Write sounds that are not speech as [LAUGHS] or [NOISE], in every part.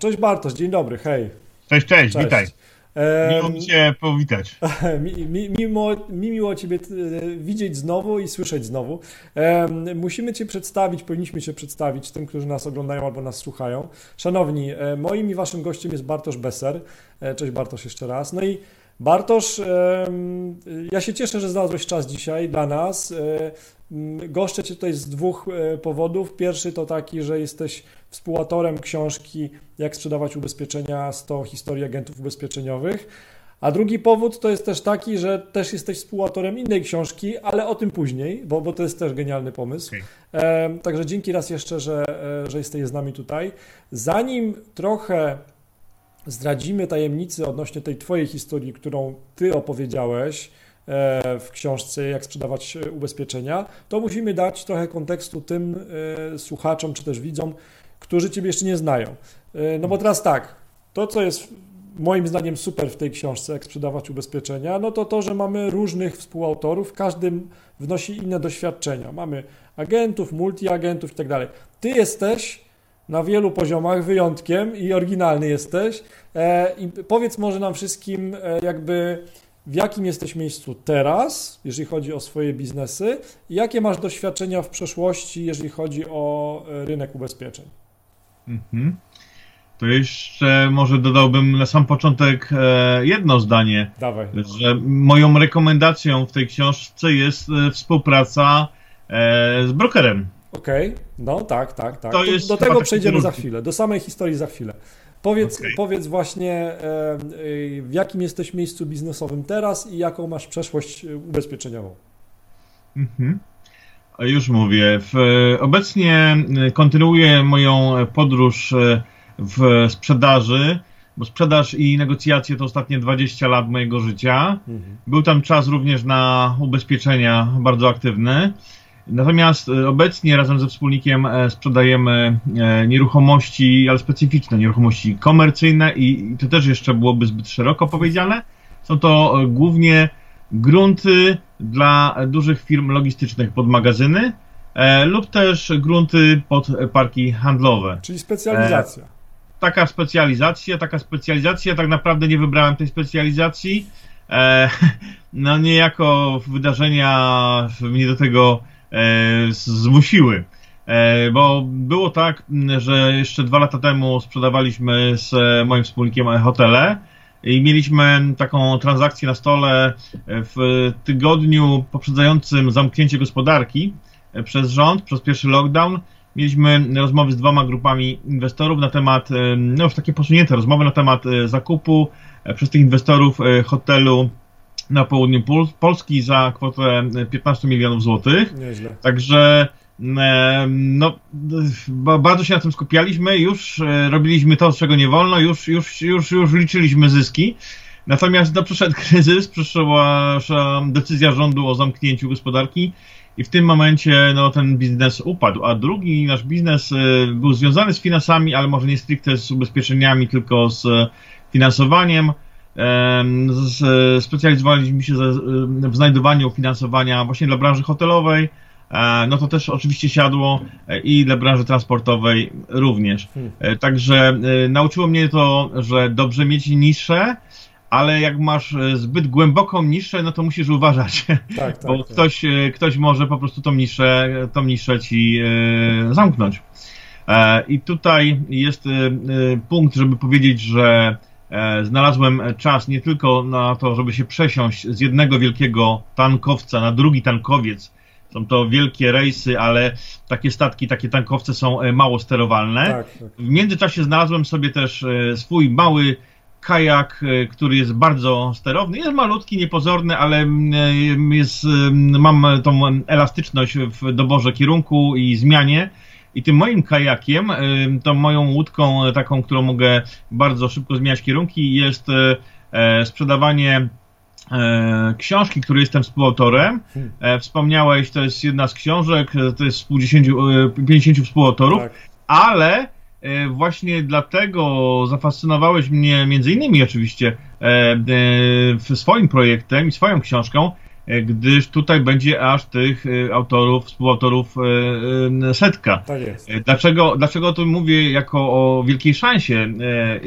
Cześć Bartosz, dzień dobry, hej. Cześć, cześć, cześć. witaj. Miło mi Cię powitać. [LAUGHS] Mi, mi, miło, mi miło Ciebie e, widzieć znowu i słyszeć znowu. Musimy Cię przedstawić, powinniśmy Cię przedstawić tym, którzy nas oglądają albo nas słuchają. Szanowni, e, moim i Waszym gościem jest Bartosz Besser. E, cześć Bartosz jeszcze raz. No i Bartosz, ja się cieszę, że znalazłeś czas dzisiaj dla nas. Goszczę Cię tutaj z dwóch powodów. Pierwszy to taki, że jesteś współautorem książki Jak sprzedawać ubezpieczenia 100 historii agentów ubezpieczeniowych. A drugi powód to jest też taki, że też jesteś współautorem innej książki, ale o tym później, bo, bo to jest też genialny pomysł. Okay. E, także dzięki raz jeszcze, że, e, że jesteś z nami tutaj. Zanim trochę zdradzimy tajemnicy odnośnie tej Twojej historii, którą Ty opowiedziałeś e, w książce Jak sprzedawać ubezpieczenia, to musimy dać trochę kontekstu tym e, słuchaczom czy też widzom, którzy Ciebie jeszcze nie znają. E, no bo teraz tak, to co jest moim zdaniem super w tej książce, jak sprzedawać ubezpieczenia, no to to, że mamy różnych współautorów, każdy wnosi inne doświadczenia. Mamy agentów, multiagentów i tak dalej. Ty jesteś na wielu poziomach wyjątkiem i oryginalny jesteś. E, I powiedz może nam wszystkim, e, jakby w jakim jesteś miejscu teraz, jeżeli chodzi o swoje biznesy, i jakie masz doświadczenia w przeszłości, jeżeli chodzi o rynek ubezpieczeń. Mhm. To jeszcze może dodałbym na sam początek e, jedno zdanie. Dawaj. Że moją rekomendacją w tej książce jest e, współpraca e, z brokerem. Okej, okay. no tak, tak, tak. To jest do tego przejdziemy za chwilę, do samej historii za chwilę. Powiedz, okay. powiedz właśnie, w jakim jesteś miejscu biznesowym teraz i jaką masz przeszłość ubezpieczeniową. Mhm. Już mówię. Obecnie kontynuuję moją podróż e, w sprzedaży, bo sprzedaż i negocjacje to ostatnie 20 lat mojego życia. Mhm. Był tam czas również na ubezpieczenia bardzo aktywny. Natomiast e, obecnie razem ze wspólnikiem e, sprzedajemy nieruchomości, ale specyficzne, nieruchomości komercyjne i to też jeszcze byłoby zbyt szeroko powiedziane. Są to głównie grunty dla dużych firm logistycznych pod magazyny e, lub też grunty pod parki handlowe. Czyli specjalizacja. E, taka specjalizacja, taka specjalizacja, tak naprawdę nie wybrałem tej specjalizacji. E, [LAUGHS] no niejako wydarzenia mnie do tego e, zmusiły. E, bo było tak, że jeszcze dwa lata temu sprzedawaliśmy z moim wspólnikiem hotele i mieliśmy taką transakcję na stole w tygodniu poprzedzającym zamknięcie gospodarki e, przez rząd, przez pierwszy lockdown. Mieliśmy rozmowy z dwoma grupami inwestorów na temat, e, no już takie posunięte rozmowy na temat e, zakupu przez tych inwestorów hotelu na południu Polski za kwotę 15 milionów złotych. Nieźle. Także no, bardzo się na tym skupialiśmy, już e, robiliśmy to, czego nie wolno, już, już, już, już liczyliśmy zyski. Natomiast no, przyszedł [LAUGHS] kryzys, przyszła decyzja rządu o zamknięciu gospodarki i w tym momencie no, ten biznes upadł. A drugi nasz biznes e, był związany z finansami, ale może nie stricte z ubezpieczeniami, tylko z finansowaniem. Specjalizowaliśmy się w znajdowaniu finansowania właśnie dla branży hotelowej, E, no to też oczywiście siadło e, i dla branży transportowej również. Hmm. E, także nauczyło mnie to, że dobrze mieć niszę, ale jak masz zbyt głęboką niszę, no to musisz uważać, [LAUGHS] tak, tak, bo tak. Ktoś, ktoś może po prostu tą niszę, tą niszę ci zamknąć. I tutaj jest punkt, żeby powiedzieć, że znalazłem czas nie tylko na to, żeby się przesiąść z jednego wielkiego tankowca na drugi tankowiec, są to wielkie rejsy, ale takie statki, takie tankowce są e, mało sterowalne. Tak, tak. W międzyczasie znalazłem sobie też e, swój mały kajak, e, który jest bardzo sterowny. Jest malutki, niepozorny, ale jest, mam tą elastyczność w doborze kierunku i zmianie. I tym moim kajakiem, tą moją łódką, taką, którą mogę bardzo szybko zmieniać kierunki, jest sprzedawanie E, książki, której jestem współautorem. E, wspomniałeś, to jest jedna z książek, e, to jest 50 współautorów, tak. ale właśnie dlatego zafascynowałeś mnie między innymi oczywiście swoim projektem i swoją książką, gdyż tutaj będzie aż tych autorów, współautorów setka. Tak jest. Dlaczego, dlaczego o tym mówię jako o wielkiej szansie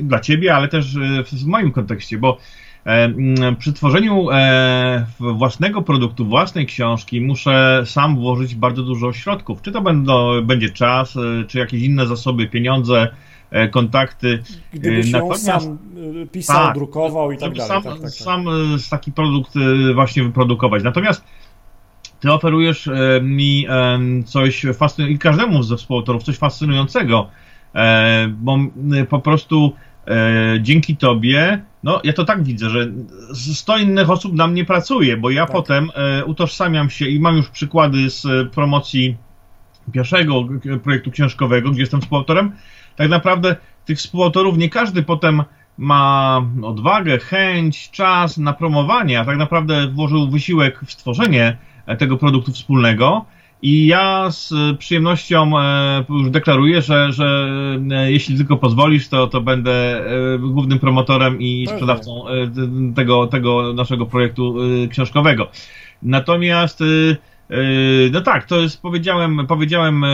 dla ciebie, ale też w moim kontekście, bo przy tworzeniu własnego produktu, własnej książki muszę sam włożyć bardzo dużo środków. Czy to będą, będzie czas, czy jakieś inne zasoby, pieniądze, kontakty. Gdybyś e, Natomiast, sam e, pisał, tak, drukował i tak dalej. Sam, tak, tak, tak. sam taki produkt właśnie wyprodukować. Natomiast ty oferujesz mi coś fascynującego i każdemu ze współautorów coś fascynującego, bo po prostu dzięki tobie, no ja to tak widzę, że 100 innych osób na mnie pracuje, bo ja tak. potem utożsamiam się i mam już przykłady z promocji pierwszego projektu książkowego, gdzie jestem współautorem, tak naprawdę tych współautorów nie każdy potem ma odwagę, chęć, czas na promowanie, a tak naprawdę włożył wysiłek w stworzenie e, tego produktu wspólnego. I ja z przyjemnością e, już deklaruję, że, że e, jeśli tylko pozwolisz, to, to będę głównym promotorem i sprzedawcą tego, tego naszego projektu książkowego. Natomiast no tak, to jest, powiedziałem, powiedziałem e,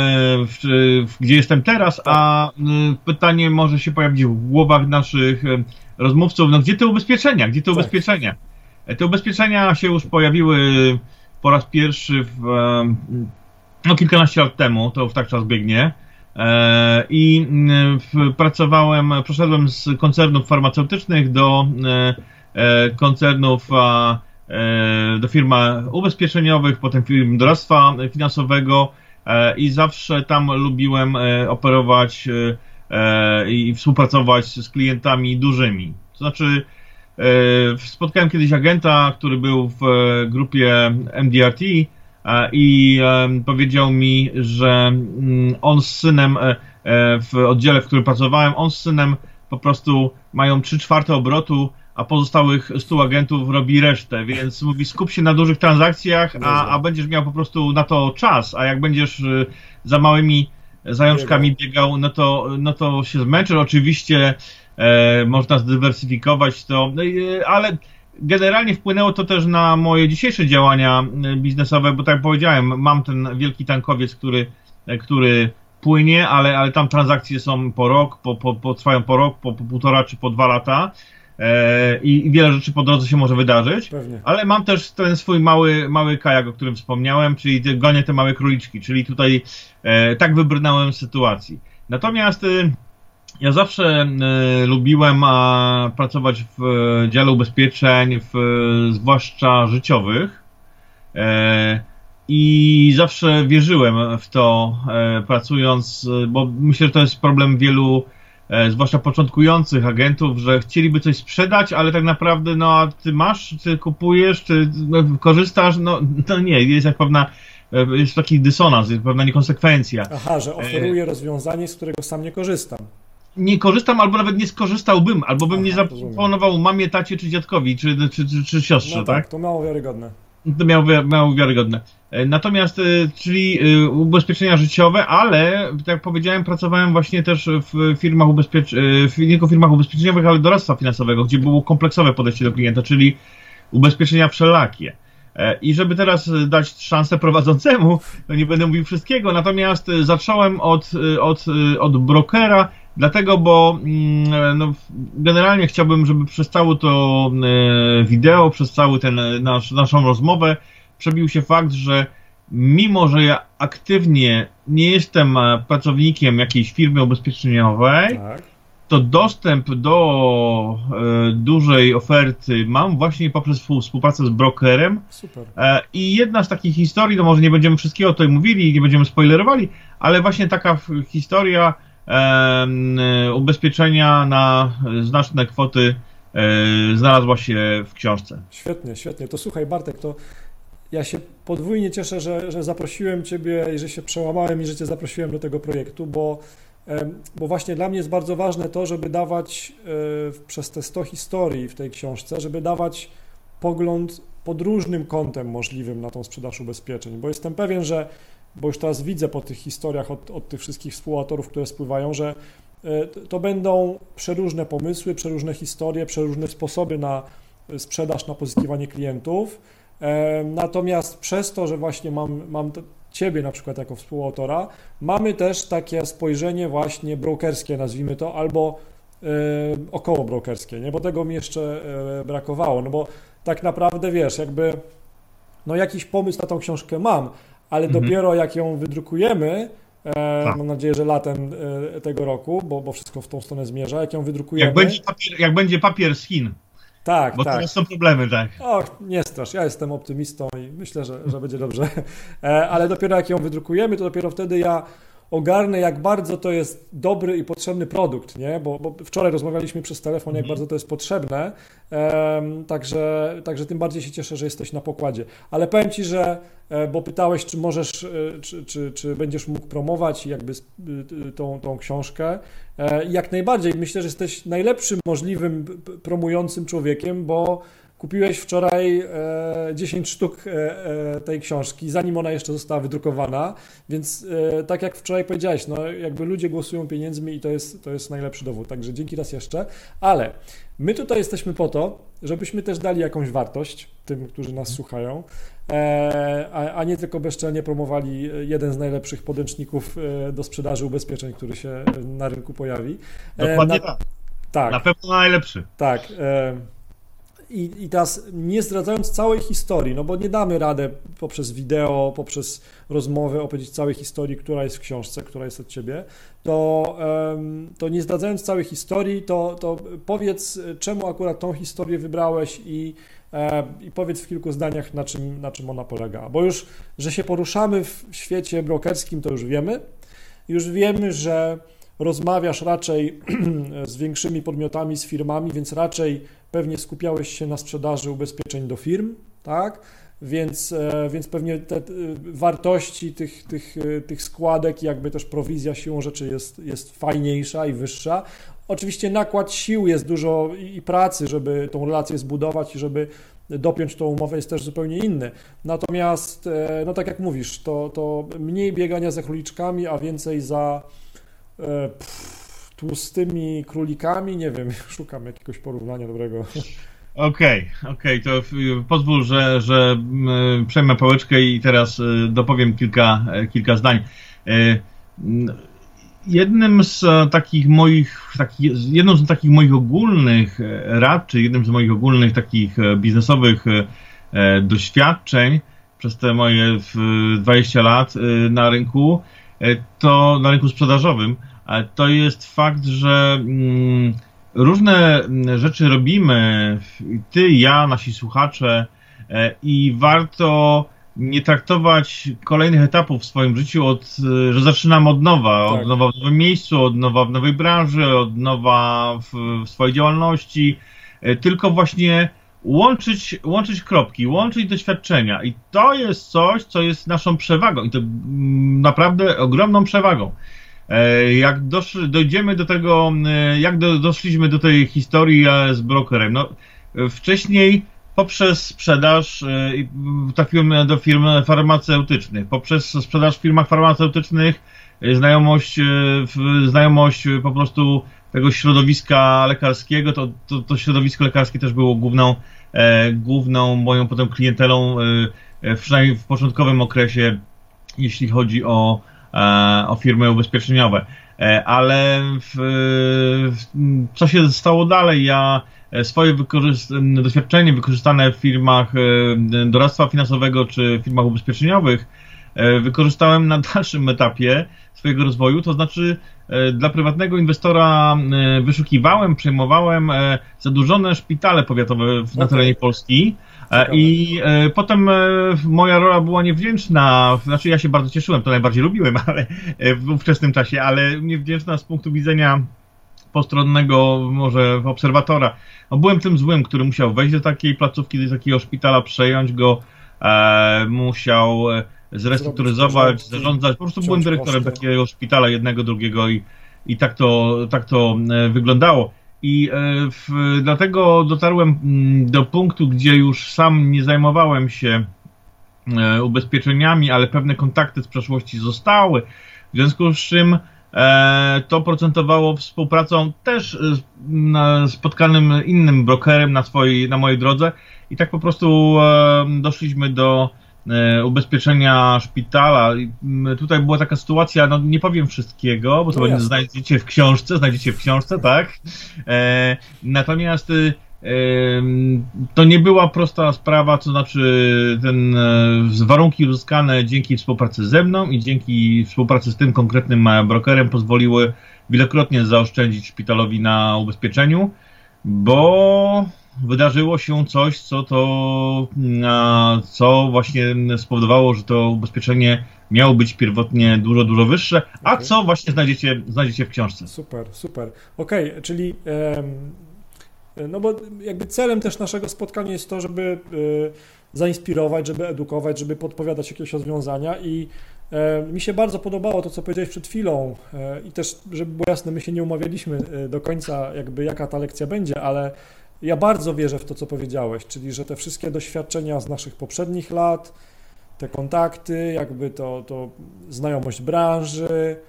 w, w, gdzie jestem teraz, a y, pytanie może się pojawić w głowach naszych e, rozmówców, no gdzie te ubezpieczenia, gdzie te tak. ubezpieczenia? E, te ubezpieczenia się już pojawiły po raz pierwszy w, no kilkanaście lat temu, to już tak czas biegnie. I pracowałem, przeszedłem z koncernów farmaceutycznych do koncernów E, do firm ubezpieczeniowych, potem firm doradztwa finansowego e, i zawsze tam lubiłem e, operować i współpracować z klientami dużymi. To znaczy, spotkałem kiedyś agenta, który był w grupie MDRT i powiedział mi, że mm, on z synem w oddziale, w którym pracowałem, on z synem po prostu mają 3 czwarte obrotu a pozostałych 100 agentów robi resztę, więc mówi skup się na dużych transakcjach, a, a będziesz miał po prostu na to czas, a jak będziesz y, za małymi zajączkami biegał, no to, no to się zmęczysz. Oczywiście e, można zdywersyfikować to, no e, ale generalnie wpłynęło to też na moje dzisiejsze działania y, biznesowe, bo tak jak powiedziałem, mam ten wielki tankowiec, który, e, który płynie, ale, ale tam transakcje są po rok, po, po, po, trwają po rok, po, po półtora czy po dwa lata. E, i wiele rzeczy po drodze się może wydarzyć, Pewnie. ale mam też ten swój mały, mały kajak, o którym wspomniałem, czyli te, gonię te małe króliczki, czyli tutaj e, tak wybrnąłem z sytuacji. Natomiast e, ja zawsze e, lubiłem a, pracować w e, dziale ubezpieczeń, w, zwłaszcza życiowych e, i zawsze wierzyłem w to, pracując, bo myślę, że to jest problem wielu zwłaszcza początkujących agentów, że chcieliby coś sprzedać, ale tak naprawdę, no a ty masz, czy kupujesz, czy no, korzystasz, no, no nie, jest jak pewna e, jest taki dysonans, jest pewna niekonsekwencja. Aha, że oferuje e... rozwiązanie, z którego sam nie korzystam. Nie korzystam, albo nawet nie skorzystałbym, albo bym Aha, nie zaproponował mamie, tacie, czy dziadkowi, czy, czy, czy, czy siostrze, no tak? tak? To mało wiarygodne. To miało, miało wiarygodne. E, natomiast, e, czyli e, ubezpieczenia życiowe, ale, tak jak powiedziałem, pracowałem właśnie też w firmach ubezpiecz... nie tylko firmach ubezpieczeniowych, ale doradztwa finansowego, gdzie było kompleksowe podejście do klienta, czyli ubezpieczenia wszelakie. I żeby teraz dać szansę prowadzącemu, to nie będę mówił wszystkiego, natomiast zacząłem od, od, od brokera, dlatego, bo mm, no, generalnie chciałbym, żeby przez całe to wideo, przez cały ten nasz, naszą rozmowę przebił się fakt, że mimo, że ja aktywnie nie jestem e, pracownikiem jakiejś firmy ubezpieczeniowej, tak. to dostęp do e, dużej oferty mam właśnie poprzez współpracę z brokerem. E, I jedna z takich historii, no może nie będziemy wszystkiego tutaj mówili, nie będziemy spoilerowali, ale właśnie taka historia e, ubezpieczenia na znaczne kwoty e, znalazła się w książce. Świetnie, świetnie. To słuchaj Bartek, to ja się podwójnie cieszę, że, że zaprosiłem Ciebie i że się przełamałem i że Cię zaprosiłem do tego projektu, bo, bo właśnie dla mnie jest bardzo ważne to, żeby dawać e, przez te 100 historii w tej książce, żeby dawać pogląd pod różnym kątem możliwym na tą sprzedaż ubezpieczeń, bo jestem pewien, że, bo już teraz widzę po tych historiach od, od tych wszystkich współautorów, które spływają, że e, to będą przeróżne pomysły, przeróżne historie, przeróżne sposoby na sprzedaż, na pozyskiwanie klientów, Natomiast przez to, że właśnie mam, mam Ciebie na przykład jako współautora, mamy też takie spojrzenie właśnie brokerskie, nazwijmy to, albo około brokerskie, nie? bo tego mi jeszcze brakowało, no bo tak naprawdę wiesz, jakby no jakiś pomysł na tą książkę mam, ale mhm. dopiero jak ją wydrukujemy, e, tak. mam nadzieję, że latem e, tego roku, bo, bo wszystko w tą stronę zmierza, jak ją wydrukujemy... Jak będzie papier, jak będzie papier z Chin. Tak, Bo tak. teraz są problemy, tak. Och, nie strasz, ja jestem optymistą i myślę, że, że będzie dobrze. [LAUGHS] E, ale dopiero jak ją wydrukujemy, to dopiero wtedy ja ogarnę, jak bardzo to jest dobry i potrzebny produkt, nie? Bo, bo wczoraj rozmawialiśmy przez telefon, jak mhm. bardzo to jest potrzebne, um, także, także tym bardziej się cieszę, że jesteś na pokładzie. Ale powiem Ci, że, e, bo pytałeś, czy możesz, e, czy, czy, czy będziesz mógł promować jakby tą, tą książkę. Jak najbardziej, myślę, że jesteś najlepszym możliwym promującym człowiekiem, bo Kupiłeś wczoraj 10 e, sztuk e, e, tej książki, zanim ona jeszcze została wydrukowana, więc tak jak wczoraj powiedziałeś, no jakby ludzie głosują pieniędzmi i to jest, to jest najlepszy dowód, także dzięki raz jeszcze, ale my tutaj jesteśmy po to, żebyśmy też dali jakąś wartość tym, którzy nas słuchają, a nie tylko bezczelnie promowali jeden z najlepszych podręczników do sprzedaży ubezpieczeń, który się na rynku pojawi. Dokładnie na, tak. tak. Na pewno najlepszy. Tak. I, I teraz nie zdradzając całej historii, no bo nie damy radę poprzez wideo, poprzez rozmowę opowiedzieć całej historii, która jest w książce, która jest od ciebie, to, to nie zdradzając całej historii, to, to powiedz, czemu akurat tą historię wybrałeś i, i powiedz w kilku zdaniach, na czym, na czym ona polega. Bo już, że się poruszamy w świecie brokerskim, to już wiemy. Już wiemy, że rozmawiasz raczej [CLEARS THROAT] z większymi podmiotami, z firmami, więc raczej pewnie skupiałeś się na sprzedaży ubezpieczeń do firm, tak? Więc, e, więc pewnie te wartości tych, tych, e, tych składek, jakby też prowizja siłą rzeczy jest, jest fajniejsza i wyższa. Oczywiście nakład sił jest dużo i pracy, żeby tą relację zbudować i żeby dopiąć tą umowę jest też zupełnie inny. Natomiast, e, no tak jak mówisz, to, to mniej biegania za króliczkami, a więcej za pff, tłustymi królikami, nie wiem, [LAUGHS] szukam jakiegoś porównania dobrego. Okej, okay, okej, okay, to pozwól, że, że przejmę pałeczkę i teraz e, dopowiem kilka, e, kilka zdań. E, jednym z takich moich, takich, jedną z takich moich ogólnych rad, czy jednym z moich ogólnych takich biznesowych doświadczeń przez te moje 20 lat na rynku, to na rynku sprzedażowym, to jest fakt, że mm, różne mm, rzeczy robimy, ty, ja, nasi słuchacze, e, i warto nie traktować kolejnych etapów w swoim życiu od, e, że zaczynam od nowa, tak. od nowa w nowym miejscu, od nowa w nowej branży, od nowa w, w swojej działalności, e, tylko właśnie łączyć, łączyć kropki, łączyć doświadczenia i to jest coś, co jest naszą przewagą i to mm, naprawdę ogromną przewagą. E, jak dosz, dojdziemy do tego, e, jak do, doszliśmy do tej historii e, z brokerem? No, wcześniej poprzez sprzedaż trafiłem do firm farmaceutycznych. Poprzez sprzedaż w firmach farmaceutycznych znajomość, znajomość po prostu tego środowiska lekarskiego, to, to, to środowisko lekarskie też było główną, główną moją potem klientelą, przynajmniej w początkowym okresie, jeśli chodzi o E, o firmy ubezpieczeniowe. E, ale w, co się stało dalej? Ja e, swoje doświadczenie wykorzystane w firmach doradztwa finansowego czy firmach ubezpieczeniowych wykorzystałem na dalszym etapie swojego rozwoju, to znaczy dla prywatnego inwestora wyszukiwałem, przejmowałem zadłużone szpitale powiatowe na terenie Polski. E, I e, potem e, moja rola była niewdzięczna, znaczy ja się bardzo cieszyłem, to najbardziej lubiłem, [LAUGHS] ale w ówczesnym czasie, ale niewdzięczna z punktu widzenia postronnego może obserwatora. No, byłem tym złym, który musiał wejść do takiej placówki, do takiego szpitala, przejąć go, e, musiał zrestrukturyzować, zarządzać. Po prostu byłem dyrektorem takiego szpitala, jednego, drugiego i, i tak, to, tak to wyglądało. I e, w, dlatego dotarłem mm, do punktu, gdzie już sam nie zajmowałem się e, ubezpieczeniami, ale pewne kontakty z przeszłości zostały. W związku z czym e, to procentowało współpracą też z spotkanym innym brokerem na, swojej, na mojej drodze i tak po prostu e, doszliśmy do e, ubezpieczenia szpitala. Tutaj była taka sytuacja, no nie powiem wszystkiego, bo to no znajdziecie w książce, znajdziecie w książce, tak? Natomiast to nie była prosta sprawa, to znaczy ten e, warunki uzyskane dzięki współpracy ze mną i dzięki współpracy z tym konkretnym brokerem pozwoliły wielokrotnie zaoszczędzić szpitalowi na ubezpieczeniu, bo wydarzyło się coś, co to, co właśnie spowodowało, że to ubezpieczenie miało być pierwotnie dużo, dużo wyższe, a okay. co właśnie znajdziecie, znajdziecie w książce. Super, super. Okej, okay, czyli no bo jakby celem też naszego spotkania jest to, żeby e, zainspirować, żeby edukować, żeby podpowiadać jakieś rozwiązania i e, mi się bardzo podobało to, co powiedziałeś przed chwilą e, i też, żeby było jasne, my się nie umawialiśmy do końca jakby jaka ta lekcja będzie, ale ja bardzo wierzę w to, co powiedziałeś, czyli że te wszystkie doświadczenia z naszych poprzednich lat, te kontakty, jakby to, to znajomość branży,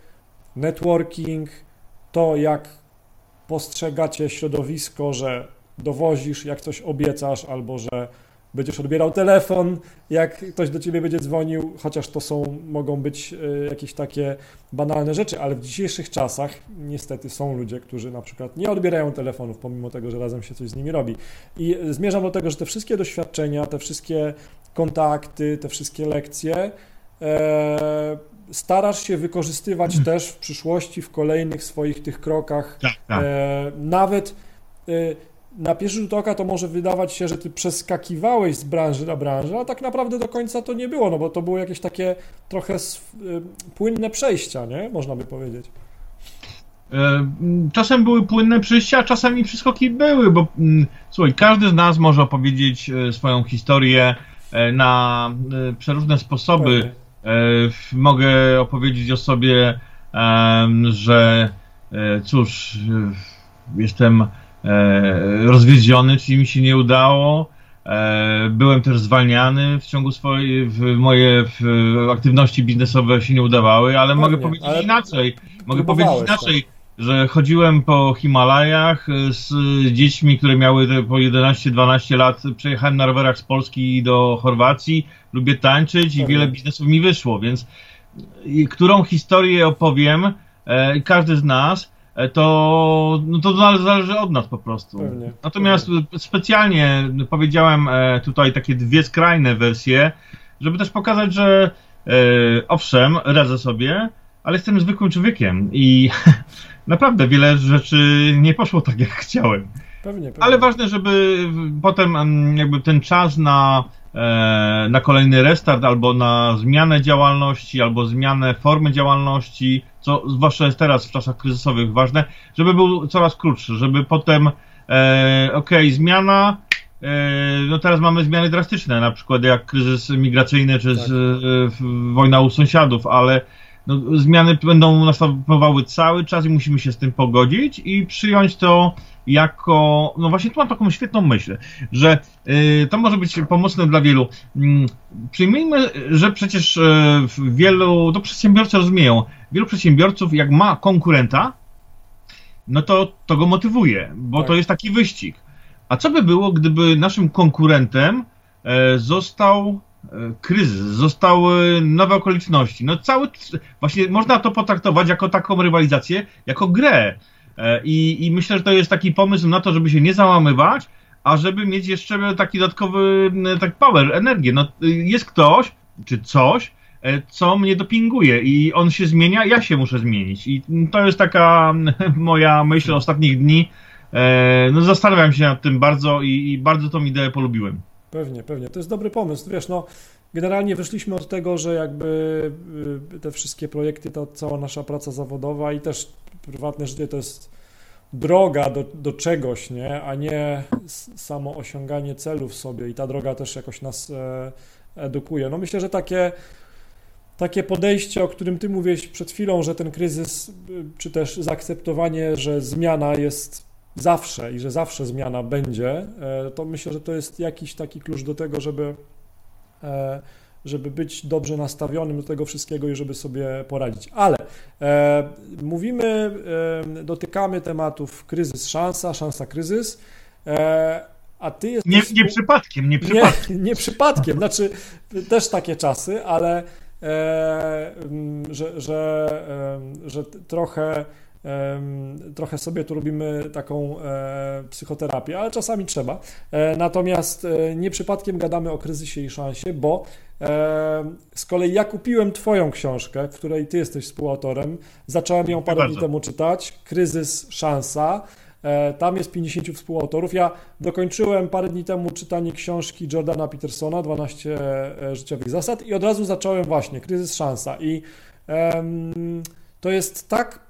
networking, to jak postrzegacie środowisko, że dowozisz, jak coś obiecasz, albo że będziesz odbierał telefon, jak ktoś do ciebie będzie dzwonił, chociaż to są, mogą być e, jakieś takie banalne rzeczy, ale w dzisiejszych czasach niestety są ludzie, którzy na przykład nie odbierają telefonów, pomimo tego, że razem się coś z nimi robi. I zmierzam do tego, że te wszystkie doświadczenia, te wszystkie kontakty, te wszystkie lekcje e, starasz się wykorzystywać hmm. też w przyszłości, w kolejnych swoich tych krokach. Tak, tak. E, nawet e, na pierwszy rzut oka to może wydawać się, że ty przeskakiwałeś z branży na branżę, a tak naprawdę do końca to nie było, no bo to były jakieś takie trochę e, płynne przejścia, nie? Można by powiedzieć. E, czasem były płynne przejścia, a czasem i przeskoki były, bo mm, słuchaj, każdy z nas może opowiedzieć e, swoją historię na przeróżne sposoby. Pewnie E, mogę opowiedzieć o sobie, że e, cóż, e, jestem rozwiedziony, czyli mi się nie udało. Byłem też zwalniany w ciągu swojej, w moje w aktywności biznesowe się nie udawały, ale Pewnie, mogę powiedzieć ale inaczej. Mogę powiedzieć inaczej, tak. że chodziłem po Himalajach z dziećmi, które miały po 11-12 lat. Przejechałem na rowerach z Polski do Chorwacji lubię tańczyć i wiele biznesów mi wyszło, więc którą historię opowiem, e, każdy z nas, e, to, no to zależy od nas po prostu. Pewnie, Natomiast pewnie. specjalnie powiedziałem e, tutaj takie dwie skrajne wersje, żeby też pokazać, że owszem, radzę sobie, ale jestem zwykłym człowiekiem i [LAUGHS] naprawdę wiele rzeczy nie poszło tak, jak chciałem. Pewnie, pewnie. Ale ważne, żeby potem jakby ten czas na E, na kolejny restart, albo na zmianę działalności, albo zmianę formy działalności, co zwłaszcza jest teraz w czasach kryzysowych ważne, żeby był coraz krótszy, żeby potem, e, ok, zmiana, e, no teraz mamy zmiany drastyczne, na przykład jak kryzys migracyjny, czy tak. z, e, wojna u sąsiadów, ale no, zmiany będą następowały cały czas i musimy się z tym pogodzić i przyjąć to jako, no właśnie tu mam taką świetną myśl, że y, to może być pomocne dla wielu. Y, przyjmijmy, że przecież y, wielu, to przedsiębiorcy rozumieją, wielu przedsiębiorców jak ma konkurenta, no to to go motywuje, bo tak. to jest taki wyścig. A co by było, gdyby naszym konkurentem e, został e, kryzys, zostały nowe okoliczności. No cały, właśnie można to potraktować jako taką rywalizację, jako grę. E, I, I myślę, że to jest taki pomysł na to, żeby się nie załamywać, a żeby mieć jeszcze taki dodatkowy tak power, energię. No, jest ktoś, czy coś, e, co mnie dopinguje i on się zmienia, ja się muszę zmienić. I to jest taka moja myśl ostatnich dni. E, no, zastanawiam się nad tym bardzo i, i bardzo tą ideę polubiłem. Pewnie, pewnie. To jest dobry pomysł. Wiesz, no, generalnie wyszliśmy od tego, że jakby y, te wszystkie projekty, ta cała nasza praca zawodowa i też prywatne życie to jest droga do, do czegoś, nie? a nie samo osiąganie celów sobie i ta droga też jakoś nas e, edukuje. No myślę, że takie, takie podejście, o którym ty mówiłeś przed chwilą, że ten kryzys, czy też zaakceptowanie, że zmiana jest zawsze i że zawsze zmiana będzie, e, to myślę, że to jest jakiś taki klucz do tego, żeby żeby być dobrze nastawionym do tego wszystkiego i żeby sobie poradzić. Ale e, mówimy, e, dotykamy tematów kryzys, szansa, szansa, kryzys. E, a ty jesteś. Nie, nie przypadkiem, nie przypadkiem. Nie, [LAUGHS] nie przypadkiem, znaczy też takie czasy, ale e, że, że, e, że trochę trochę sobie tu robimy taką e, psychoterapię, ale czasami trzeba. E, natomiast e, nie przypadkiem gadamy o kryzysie i szansie, bo z kolei ja kupiłem Twoją książkę, w której Ty jesteś współautorem. Zacząłem ją parę dni temu czytać. Kryzys, szansa. Tam jest 50 współautorów. Ja dokończyłem parę dni temu czytanie książki Jordana Petersona, 12 życiowych zasad, i od razu zacząłem właśnie kryzys, szansa. I um, to jest tak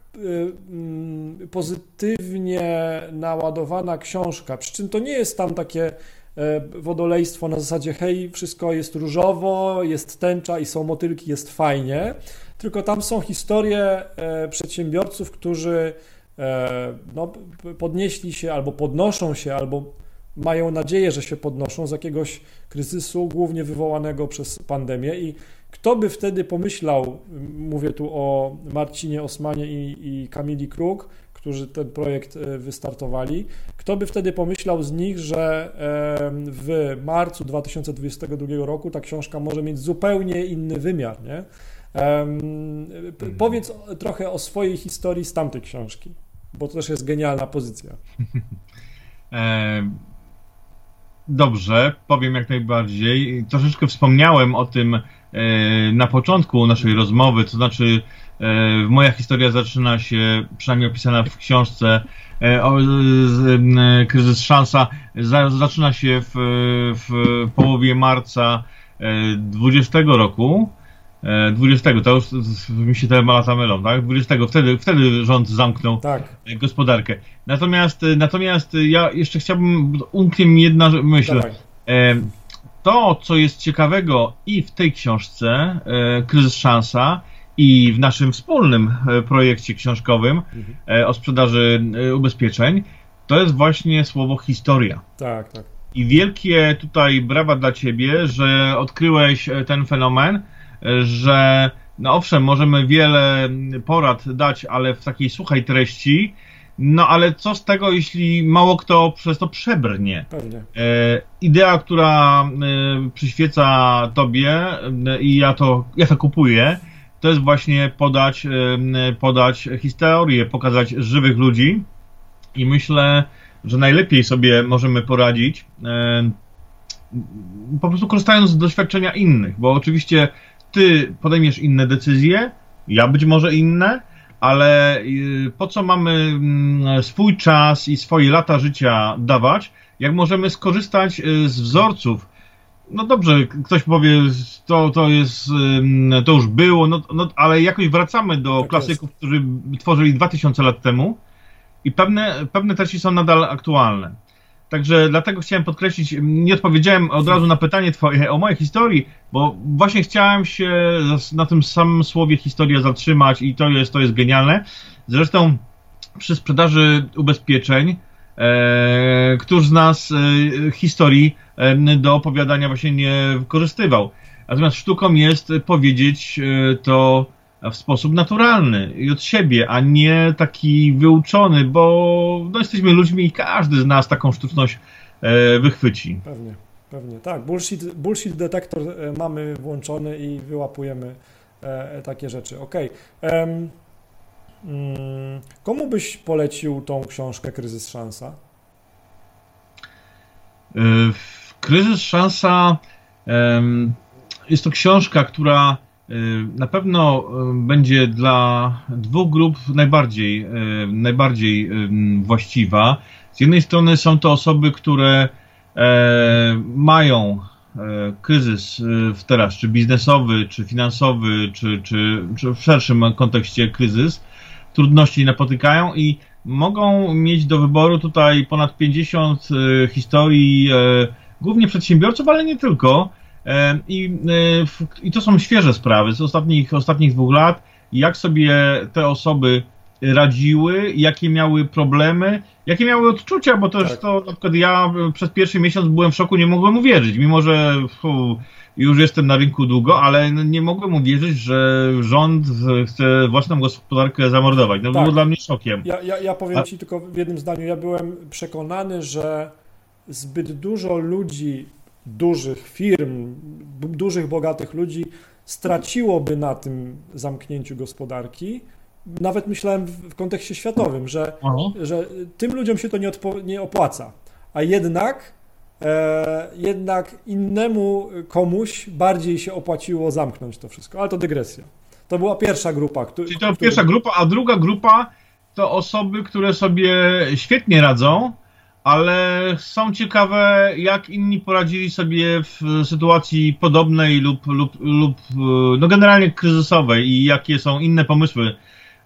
pozytywnie naładowana książka, przy czym to nie jest tam takie e, wodolejstwo na zasadzie hej, wszystko jest różowo, jest tęcza i są motylki, jest fajnie, tylko tam są historie e, przedsiębiorców, którzy e, no, podnieśli się albo podnoszą się, albo mają nadzieję, że się podnoszą z jakiegoś kryzysu, głównie wywołanego przez pandemię. I kto by wtedy pomyślał, mówię tu o Marcinie Osmanie i, i Kamili Kruk, którzy ten projekt e, wystartowali, kto by wtedy pomyślał z nich, że w marcu 2022 roku ta książka może mieć zupełnie inny wymiar, nie? Mhm. Powiedz trochę o swojej historii z tamtej książki, bo to też jest genialna pozycja. [LAUGHS] Dobrze, powiem jak najbardziej. Troszeczkę wspomniałem o tym na początku naszej rozmowy, to znaczy e, moja historia zaczyna się, przynajmniej opisana w książce, e, kryzys szansa, zaczyna się w, w połowie marca 20 roku. 20, to już mi się te lata mylą, tak? 20, wtedy, wtedy rząd zamknął tak. gospodarkę. Natomiast, natomiast ja jeszcze chciałbym, umknie mi jedna myśl. Dawaj to, co jest ciekawego i w tej książce, e, Kryzys Szansa, i w naszym wspólnym e, projekcie książkowym mhm. E, o sprzedaży ubezpieczeń, to jest właśnie słowo historia. Tak, tak. I wielkie tutaj brawa dla ciebie, że odkryłeś ten fenomen, że no owszem, możemy wiele porad dać, ale w takiej suchej treści, no ale co z tego, jeśli mało kto przez to przebrnie? Pewnie. E, idea, która e, przyświeca tobie e, i ja to, ja to kupuję, to jest właśnie podać, e, podać historię, pokazać żywych ludzi i myślę, że najlepiej sobie możemy poradzić e, po prostu korzystając z doświadczenia innych, bo oczywiście ty podejmiesz inne decyzje, ja być może inne, ale y, po co mamy mm, swój czas i swoje lata życia dawać, jak możemy skorzystać y, z wzorców? No dobrze, ktoś powie, to, to jest, to już było, no, no ale jakoś wracamy do tak klasyków, jest. którzy tworzyli 2000 lat temu i pewne, pewne treści są nadal aktualne. Także dlatego chciałem podkreślić, nie odpowiedziałem od razu na pytanie twoje o mojej historii, bo właśnie chciałem się na tym samym słowie historia zatrzymać i to jest, to jest genialne. Zresztą przy sprzedaży ubezpieczeń, e, któż z nas e, historii e, do opowiadania właśnie nie wykorzystywał. Natomiast sztuką jest powiedzieć e, to w sposób naturalny i od siebie, a nie taki wyuczony, bo no, jesteśmy ludźmi i każdy z nas taką sztuczność e, wychwyci. Pewnie, pewnie. Tak, bullshit, bullshit detektor e, mamy włączony i wyłapujemy e, takie rzeczy. Okej. Okay. Um, komu byś polecił tą książkę Kryzys Szansa? E, Kryzys Szansa jest to książka, która na pewno y, będzie dla dwóch grup najbardziej, y, najbardziej właściwa. Z jednej strony są to osoby, które mają kryzys w teraz, czy biznesowy, czy finansowy, czy, czy, czy w szerszym kontekście kryzys, trudności napotykają i mogą mieć do wyboru tutaj ponad 50 historii, głównie przedsiębiorców, ale nie tylko, i, I to są świeże sprawy z ostatnich, ostatnich dwóch lat. Jak sobie te osoby radziły, jakie miały problemy, jakie miały odczucia, bo też Tak. to na przykład ja przez pierwszy miesiąc byłem w szoku, nie mogłem uwierzyć, mimo że fu, już jestem na rynku długo, ale nie mogłem uwierzyć, że rząd chce własną gospodarkę zamordować. No Tak. było dla mnie szokiem. Ja, ja, ja powiem A- Ci tylko w jednym zdaniu. Ja byłem przekonany, że zbyt dużo ludzi, dużych firm, dużych, bogatych ludzi straciłoby na tym zamknięciu gospodarki. Nawet myślałem w, kontekście światowym, że, że tym ludziom się to nie, nie opłaca. A jednak, e, jednak innemu komuś bardziej się opłaciło zamknąć to wszystko. Ale to dygresja. To była pierwsza grupa. Czyli to którym- pierwsza grupa, a druga grupa to osoby, które sobie świetnie radzą, ale są ciekawe, jak inni poradzili sobie w sytuacji podobnej lub, lub, lub e, no generalnie kryzysowej i jakie są inne pomysły,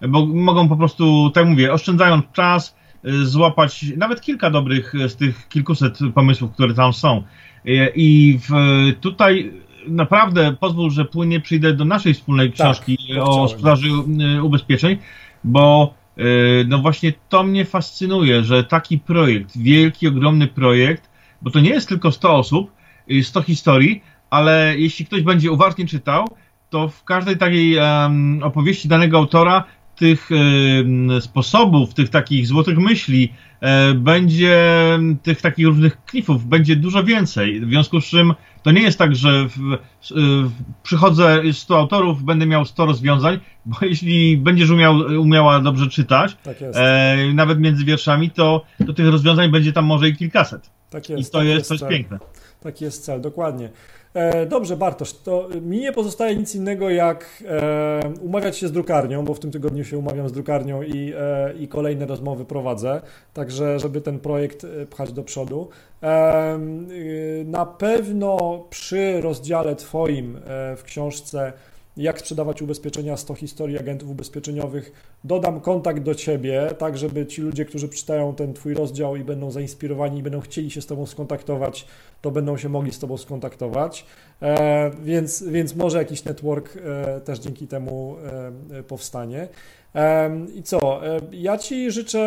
bo mogą po prostu, tak mówię, oszczędzając czas, e, złapać nawet kilka dobrych z tych kilkuset pomysłów, które tam są. E, I w, tutaj naprawdę pozwól, że płynnie przyjdę do naszej wspólnej książki to o sprzedaży ubezpieczeń, bo no właśnie to mnie fascynuje, że taki projekt, wielki, ogromny projekt, bo to nie jest tylko 100 osób, y, 100 historii, ale jeśli ktoś będzie uważnie czytał, to w każdej takiej em, opowieści danego autora tych em, sposobów, tych takich złotych myśli, e, będzie tych takich różnych klifów, będzie dużo więcej. W związku z czym to nie jest tak, że w, s- y, przychodzę 100 autorów, będę miał 100 rozwiązań, bo [LAUGHS] jeśli będziesz umiał, umiała dobrze czytać, Tak jest. e, nawet między wierszami, to, to tych rozwiązań będzie tam może i kilkaset. tak I jest. to tak jest coś cel. piękne. Taki jest cel, dokładnie. E, dobrze, Bartosz, to mi nie pozostaje nic innego jak e, umawiać się z drukarnią, bo w tym tygodniu się umawiam z drukarnią i, e, i kolejne rozmowy prowadzę, także żeby ten projekt pchać do przodu. Y, na pewno przy rozdziale Twoim w książce jak sprzedawać ubezpieczenia 100 historii agentów ubezpieczeniowych. Dodam kontakt do Ciebie, tak żeby ci ludzie, którzy czytają ten Twój rozdział i będą zainspirowani i będą chcieli się z Tobą skontaktować, to będą się mogli z Tobą skontaktować. E, więc, więc może jakiś network e, też dzięki temu e, powstanie. E, I co? E, ja Ci życzę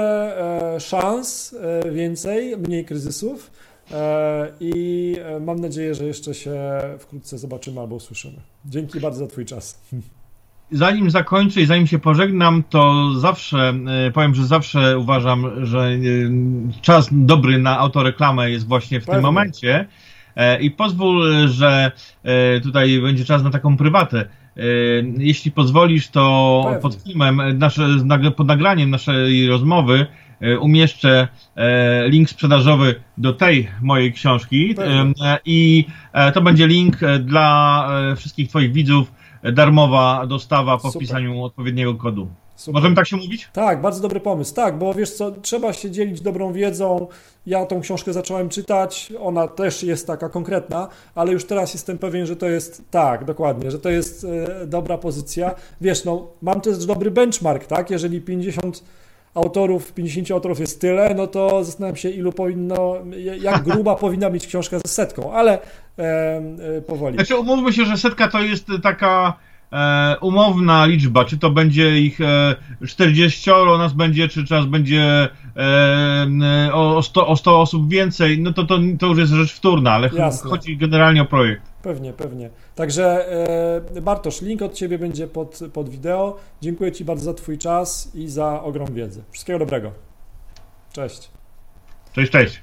e, szans więcej, mniej kryzysów. E, I e, mam nadzieję, że jeszcze się wkrótce zobaczymy albo usłyszymy. Dzięki bardzo za Twój czas. [LAUGHS] Zanim zakończę i zanim się pożegnam, to zawsze e, powiem, że zawsze uważam, że czas dobry na autoreklamę jest właśnie w Pewnie. tym momencie. I pozwól, że tutaj będzie czas na taką prywatę. Jeśli pozwolisz, to Pewnie. pod filmem, nasze, pod nagraniem naszej rozmowy umieszczę e, link sprzedażowy do tej mojej książki. E, i e, to będzie link e, dla e, wszystkich Twoich widzów, e, darmowa dostawa po Super. wpisaniu odpowiedniego kodu. Super. Możemy tak się mówić? Tak, bardzo dobry pomysł. Tak, bo wiesz co, trzeba się dzielić dobrą wiedzą. Ja tą książkę zacząłem czytać, ona też jest taka konkretna, ale już teraz jestem pewien, że to jest tak, dokładnie, że to jest e, dobra pozycja. Wiesz, no, mam też dobry benchmark, tak? Jeżeli 50 autorów, 50 autorów jest tyle, no to zastanawiam się, ilu powinno, jak [LAUGHS] gruba powinna być książka z setką, ale e, e, powoli. Znaczy, umówmy się, że setka to jest taka e, umowna liczba. Czy to będzie ich e, 40 nas będzie, czy czas będzie e, o, 100, o 100 osób więcej, no to, to, to już jest rzecz wtórna, ale Jasne. chodzi generalnie o projekt. Pewnie, pewnie. Także e, Bartosz, link od Ciebie będzie pod, pod wideo. Dziękuję Ci bardzo za Twój czas i za ogrom wiedzy. Wszystkiego dobrego. Cześć. Cześć, cześć.